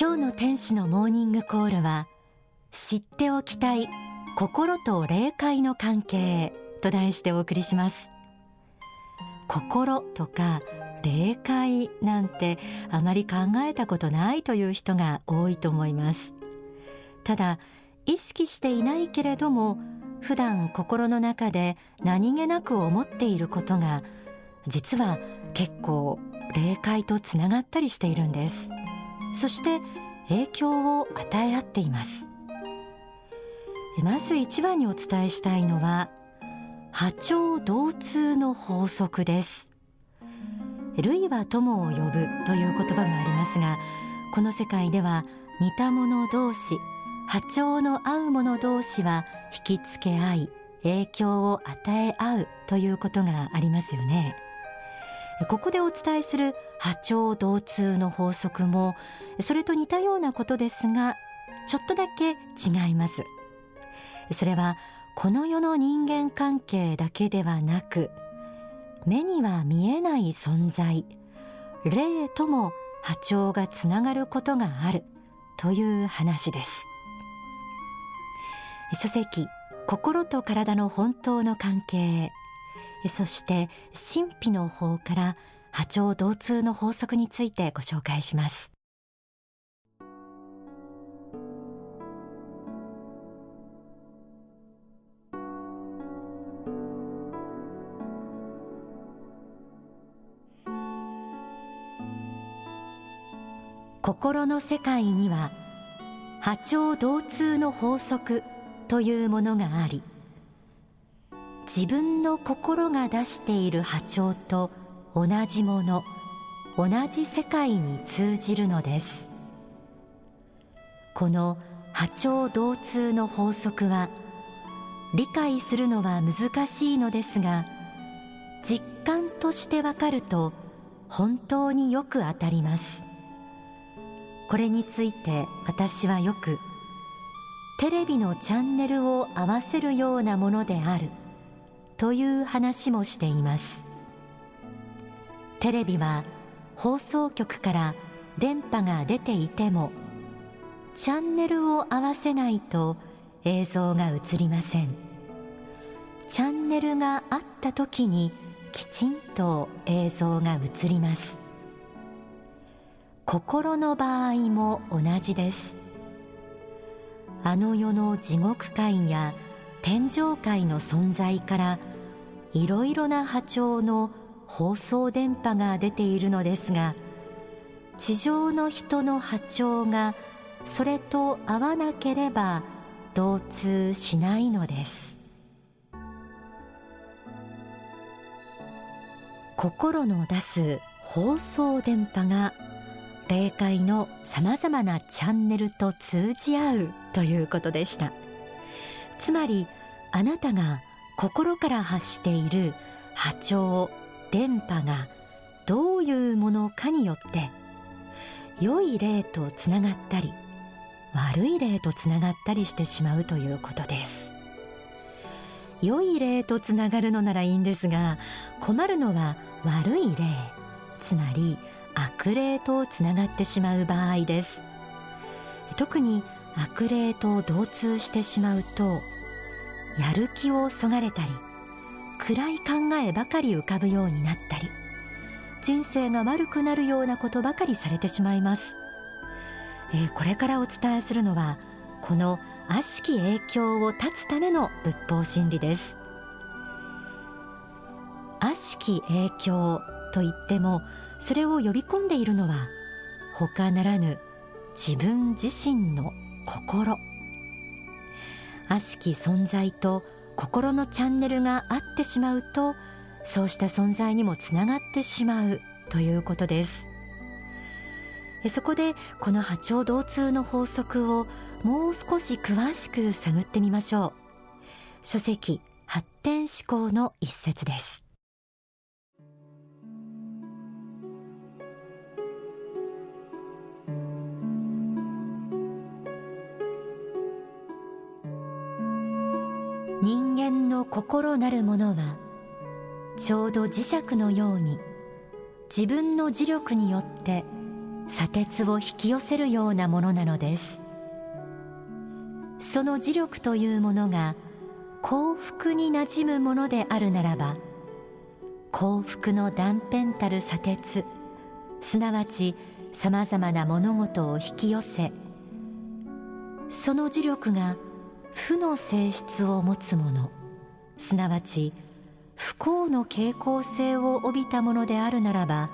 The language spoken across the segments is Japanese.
今日の天使のモーニングコールは知っておきたい心と霊界の関係と題してお送りします。心とか霊界なんてあまり考えたことないという人が多いと思います。ただ意識していないけれども普段心の中で何気なく思っていることが実は結構霊界とつながったりしているんです。そして影響を与え合っています。まず一番にお伝えしたいのは波長同通の法則です。類は友を呼ぶという言葉もありますがこの世界では似た者同士波長の合う者同士は引き付け合い影響を与え合うということがありますよね。ここでお伝えする波長同通の法則もそれと似たようなことですがちょっとだけ違います。それはこの世の人間関係だけではなく目には見えない存在霊とも波長がつながることがあるという話です。書籍心と体の本当の関係。そして神秘の方から波長同通の法則についてご紹介します。心の世界には波長同通の法則というものがあり自分の心が出している波長と同じもの同じ世界に通じるのです。この波長同通の法則は理解するのは難しいのですが実感としてわかると本当によく当たります。これについて私はよくテレビのチャンネルを合わせるようなものである。という話もしています。テレビは放送局から電波が出ていてもチャンネルを合わせないと映像が映りません。チャンネルがあった時にきちんと映像が映ります。心の場合も同じです。あの世の地獄界や天上界の存在からいろいろな波長の放送電波が出ているのですが地上の人の波長がそれと合わなければ同通しないのです。心の出す放送電波が霊界のさまざまなチャンネルと通じ合うということでした。つまりあなたが心から発している波長電波がどういうものかによって良い霊とつながったり悪い霊とつながったりしてしまうということです。良い霊とつながるのならいいんですが困るのは悪い霊つまり悪霊とつながってしまう場合です。特に悪霊と同通してしまうとやる気をそがれたり暗い考えばかり浮かぶようになったり人生が悪くなるようなことばかりされてしまいます、えー、これからお伝えするのはこの悪しき影響を断つための仏法真理です。悪しき影響と言ってもそれを呼び込んでいるのは他ならぬ自分自身の心。悪しき存在と心のチャンネルが合ってしまうとそうした存在にもつながってしまうということです。そこでこの波長同通の法則をもう少し詳しく探ってみましょう。書籍発展思考の一節です。人間の心なるものはちょうど磁石のように自分の磁力によって砂鉄を引き寄せるようなものなのです。その磁力というものが幸福になじむものであるならば幸福の断片たる砂鉄すなわちさまざまな物事を引き寄せその磁力が負の性質を持つもの。すなわち不幸の傾向性を帯びたものであるならば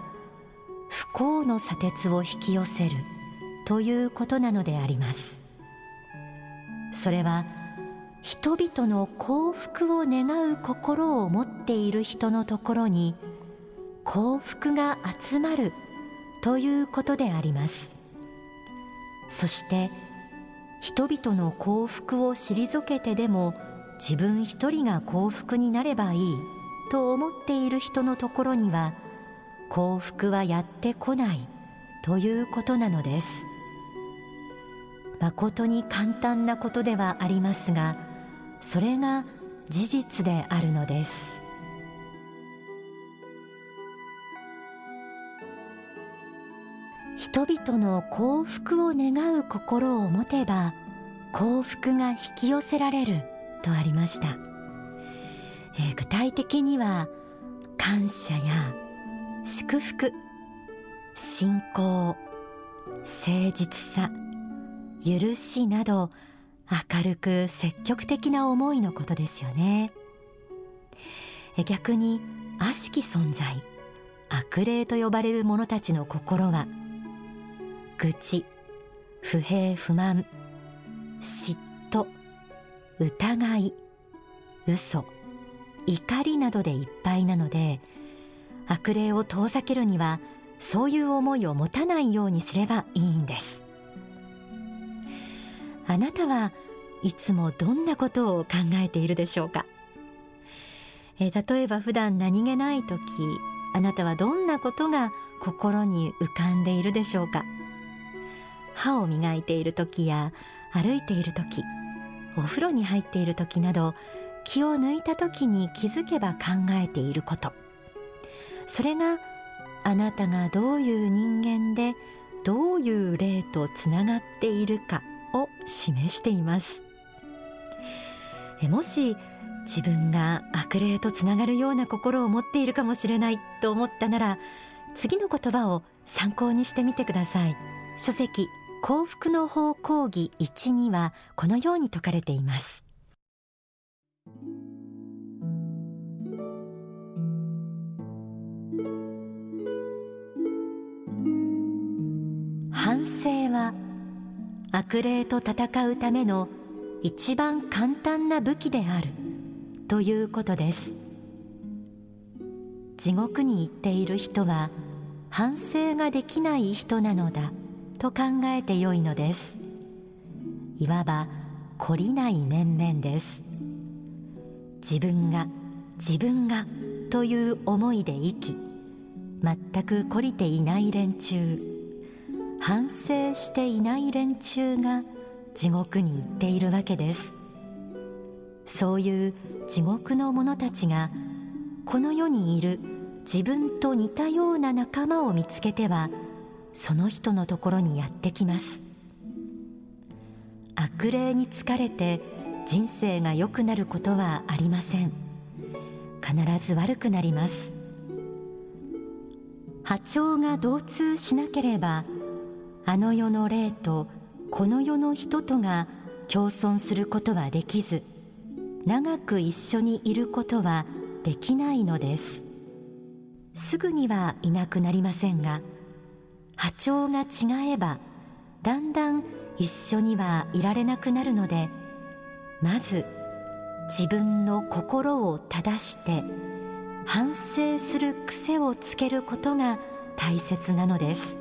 不幸の砂鉄を引き寄せるということなのであります。それは人々の幸福を願う心を持っている人のところに幸福が集まるということであります。そして人々の幸福を退けてでも自分一人が幸福になればいいと思っている人のところには幸福はやってこないということなのです。誠に簡単なことではありますがそれが事実であるのです。人々の幸福を願う心を持てば幸福が引き寄せられるとありました、えー、具体的には感謝や祝福信仰誠実さ許しなど明るく積極的な思いのことですよね。逆に悪しき存在悪霊と呼ばれる者たちの心は愚痴不平不満嫉妬疑い嘘怒りなどでいっぱいなので悪霊を遠ざけるにはそういう思いを持たないようにすればいいんです。あなたはいつもどんなことを考えているでしょうか、えー、例えば普段何気ない時あなたはどんなことが心に浮かんでいるでしょうか？歯を磨いている時や歩いている時お風呂に入っている時など気を抜いた時に気づけば考えていること。それがあなたがどういう人間でどういう霊とつながっているかを示しています。もし自分が悪霊とつながるような心を持っているかもしれないと思ったなら次の言葉を参考にしてみてください。書籍幸福の方講義1にはこのように説かれています。反省は悪霊と戦うための一番簡単な武器であるということです。地獄に行っている人は反省ができない人なのだ。と考えてよいのです。いわば懲りない面々です。自分が自分がという思いで生き全く懲りていない連中反省していない連中が地獄に行っているわけです。そういう地獄の者たちがこの世にいる自分と似たような仲間を見つけてはその人のところにやってきます。悪霊に疲れて人生が良くなることはありません。必ず悪くなります。波長が同通しなければあの世の霊とこの世の人とが共存することはできず長く一緒にいることはできないのです。すぐにはいなくなりませんが波長が違えばだんだん一緒にはいられなくなるのでまず自分の心を正して反省する癖をつけることが大切なのです。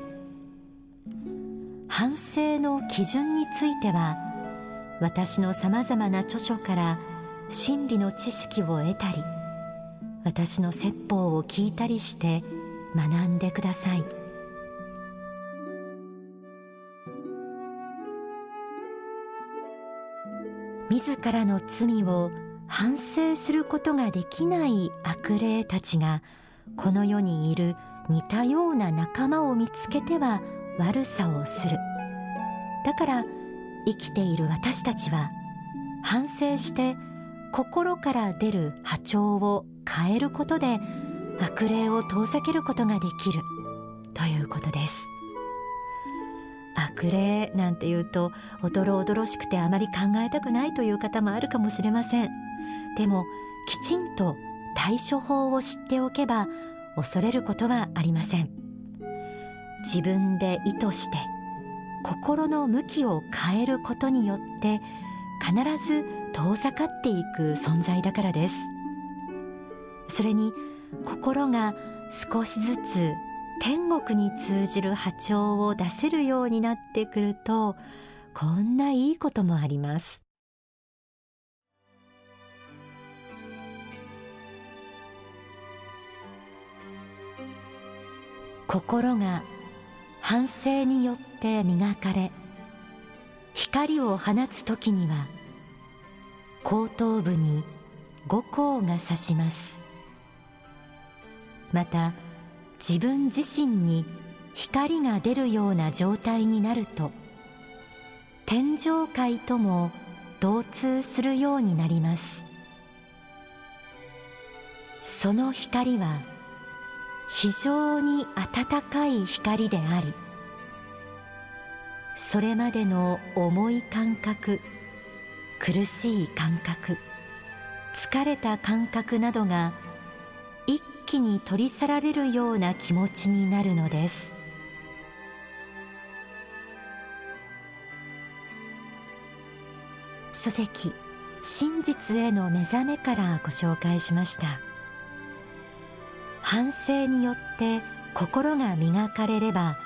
反省の基準については私のさまざまな著書から真理の知識を得たり私の説法を聞いたりして学んでください。自らの罪を反省することができない悪霊たちがこの世にいる似たような仲間を見つけては悪さをする。だから生きている私たちは反省して心から出る波長を変えることで悪霊を遠ざけることができるということです。悪霊なんていうとおどろおどろしくてあまり考えたくないという方もあるかもしれません。でもきちんと対処法を知っておけば恐れることはありません。自分で意図して心の向きを変えることによって必ず遠ざかっていく存在だからです。それに心が少しずつ天国に通じる波長を出せるようになってくるとこんないいこともあります。心が反省によって磨かれ光を放つ時には後頭部に五光が差します。また自分自身に光が出るような状態になると天上界とも同通するようになります。その光は非常に暖かい光でありそれまでの重い感覚苦しい感覚疲れた感覚などが気に取り去られるような気持ちになるのです。書籍真実への目覚めからご紹介しました。反省によって心が磨かれれば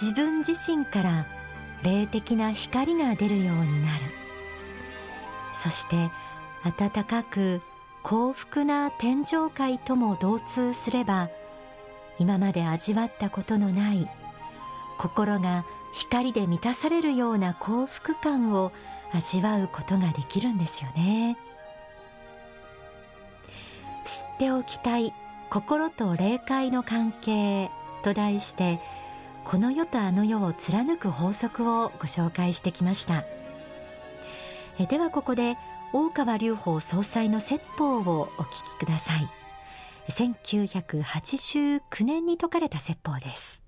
自分自身から霊的な光が出るようになる。そして暖かく幸福な天上界とも同通すれば今まで味わったことのない心が光で満たされるような幸福感を味わうことができるんですよね。知っておきたい心と霊界の関係と題してこの世とあの世を貫く法則をご紹介してきました。えではここで大川隆法総裁の説法をお聞きください。1989年に説かれた説法です。